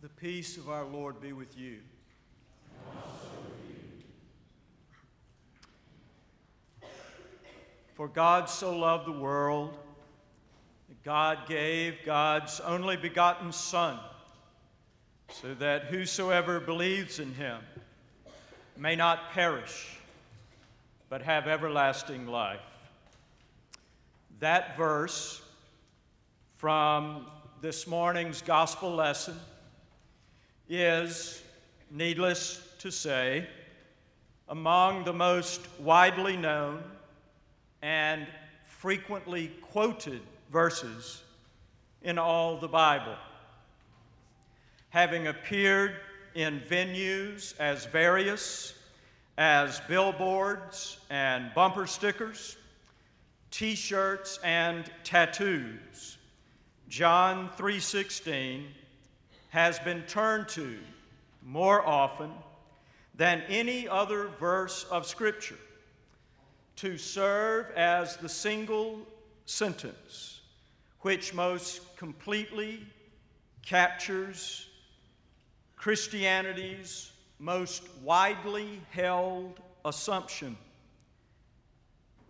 The peace of our Lord be with you. For God so loved the world that God gave God's only begotten Son, so that whosoever believes in him may not perish, but have everlasting life. That verse from this morning's gospel lesson is, needless to say, among the most widely known and frequently quoted verses in all the Bible. Having appeared in venues as various as billboards and bumper stickers, t shirts, and tattoos, John 3:16 has been turned to more often than any other verse of Scripture to serve as the single sentence which most completely captures Christianity's most widely held assumption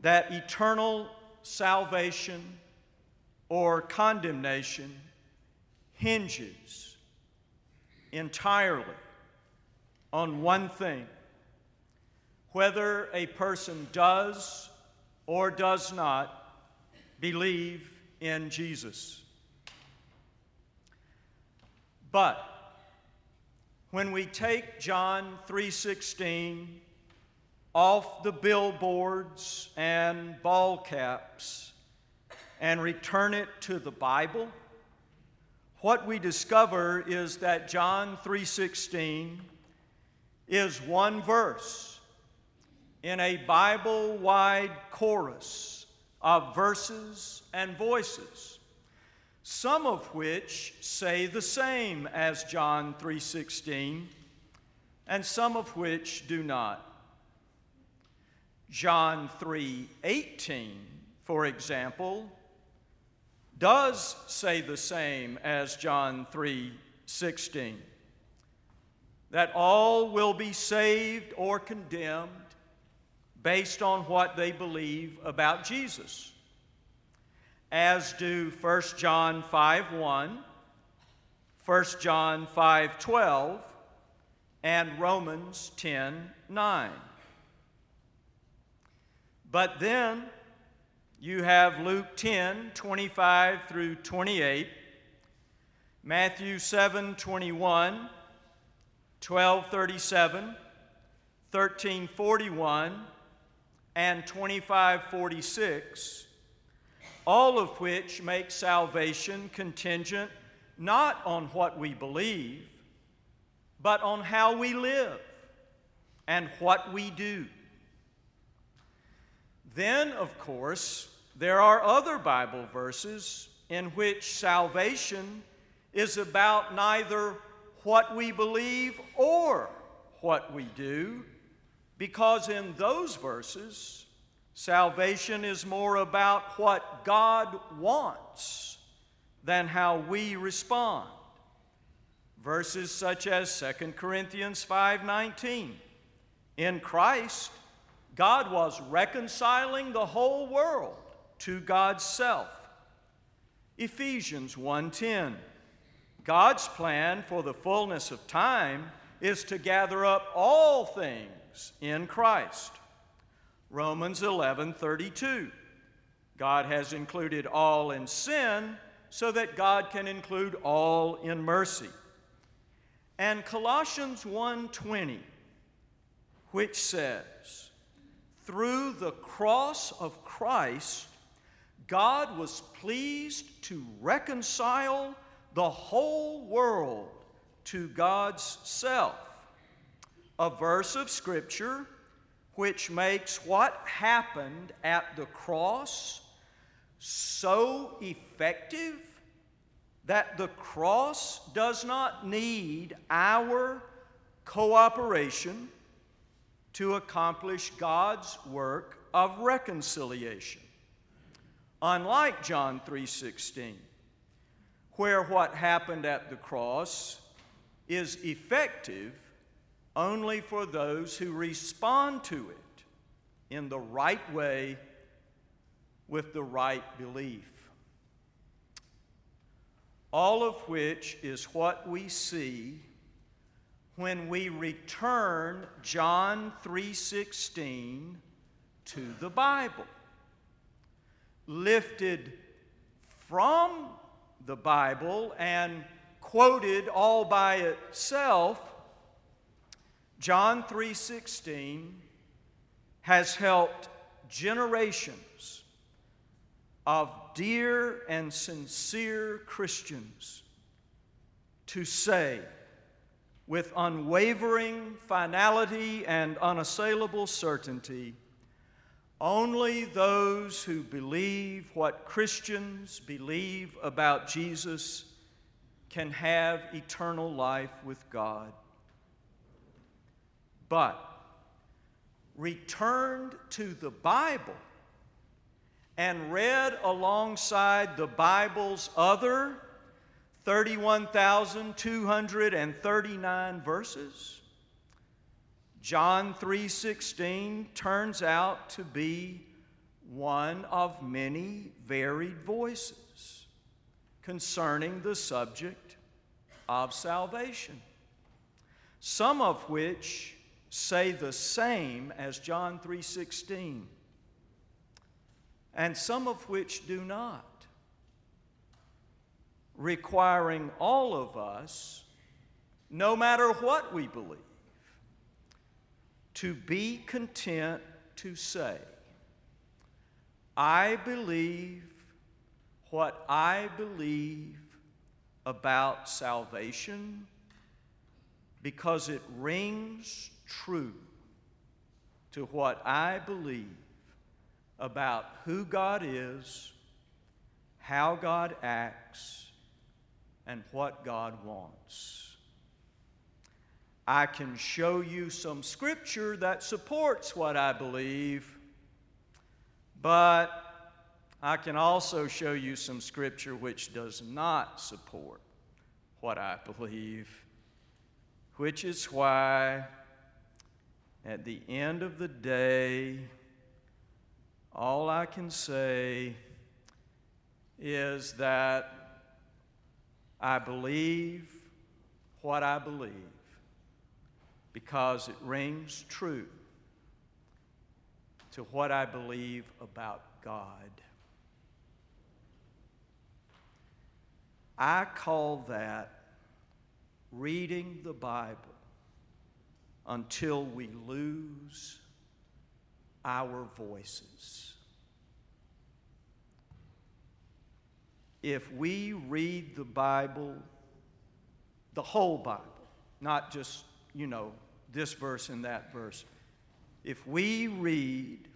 that eternal salvation or condemnation hinges entirely on one thing whether a person does or does not believe in Jesus. But when we take John 3:16 off the billboards and ball caps and return it to the Bible, what we discover is that John 3:16 is one verse in a Bible-wide chorus of verses and voices, some of which say the same as John 3:16 and some of which do not. John 3:18, for example, does say the same as John 3:16 that all will be saved or condemned based on what they believe about Jesus as do 1 John 5 1, 1 John 5 12, and Romans 10 9. But then you have Luke 10 25 through 28, Matthew 7 21, 12 37, 13 41, and 25 46, all of which make salvation contingent not on what we believe, but on how we live and what we do. Then, of course, there are other Bible verses in which salvation is about neither what we believe or what we do, because in those verses, salvation is more about what God wants than how we respond. Verses such as 2 Corinthians 5:19. In Christ, God was reconciling the whole world to God's self. Ephesians 1:10. God's plan for the fullness of time is to gather up all things in Christ. Romans 11:32. God has included all in sin so that God can include all in mercy. And Colossians 1:20 which says, "Through the cross of Christ God was pleased to reconcile the whole world to God's self." A verse of scripture which makes what happened at the cross so effective that the cross does not need our cooperation to accomplish God's work of reconciliation. Unlike John 3:16, where what happened at the cross is effective only for those who respond to it in the right way with the right belief. All of which is what we see when we return John 3:16 to the Bible. Lifted from the Bible and quoted all by itself, John 3:16 has helped generations of dear and sincere Christians to say with unwavering finality and unassailable certainty only those who believe what Christians believe about Jesus can have eternal life with God. But returned to the Bible and read alongside the Bible's other 31,239 verses, John 3:16 turns out to be one of many varied voices concerning the subject of salvation. Some of which say the same as John 3:16 and some of which do not requiring all of us no matter what we believe to be content to say, I believe what I believe about salvation because it rings true to what I believe about who God is, how God acts, and what God wants. I can show you some scripture that supports what I believe, but I can also show you some scripture which does not support what I believe, which is why at the end of the day, all I can say is that I believe what I believe because it rings true to what I believe about God. I call that reading the Bible until we lose our voices. If we read the Bible, the whole Bible, not just, you know, this verse and that verse. If we read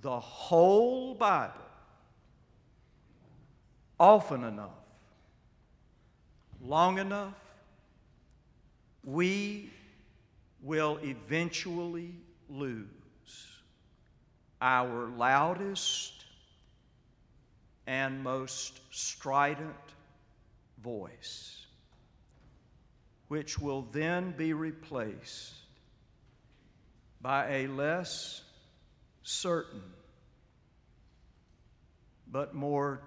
the whole Bible often enough, long enough, we will eventually lose our loudest and most strident voice which will then be replaced by a less certain but more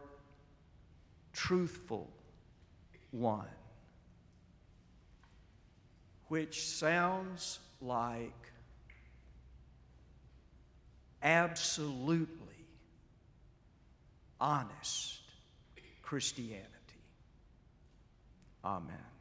truthful one, which sounds like absolutely honest Christianity. Amen.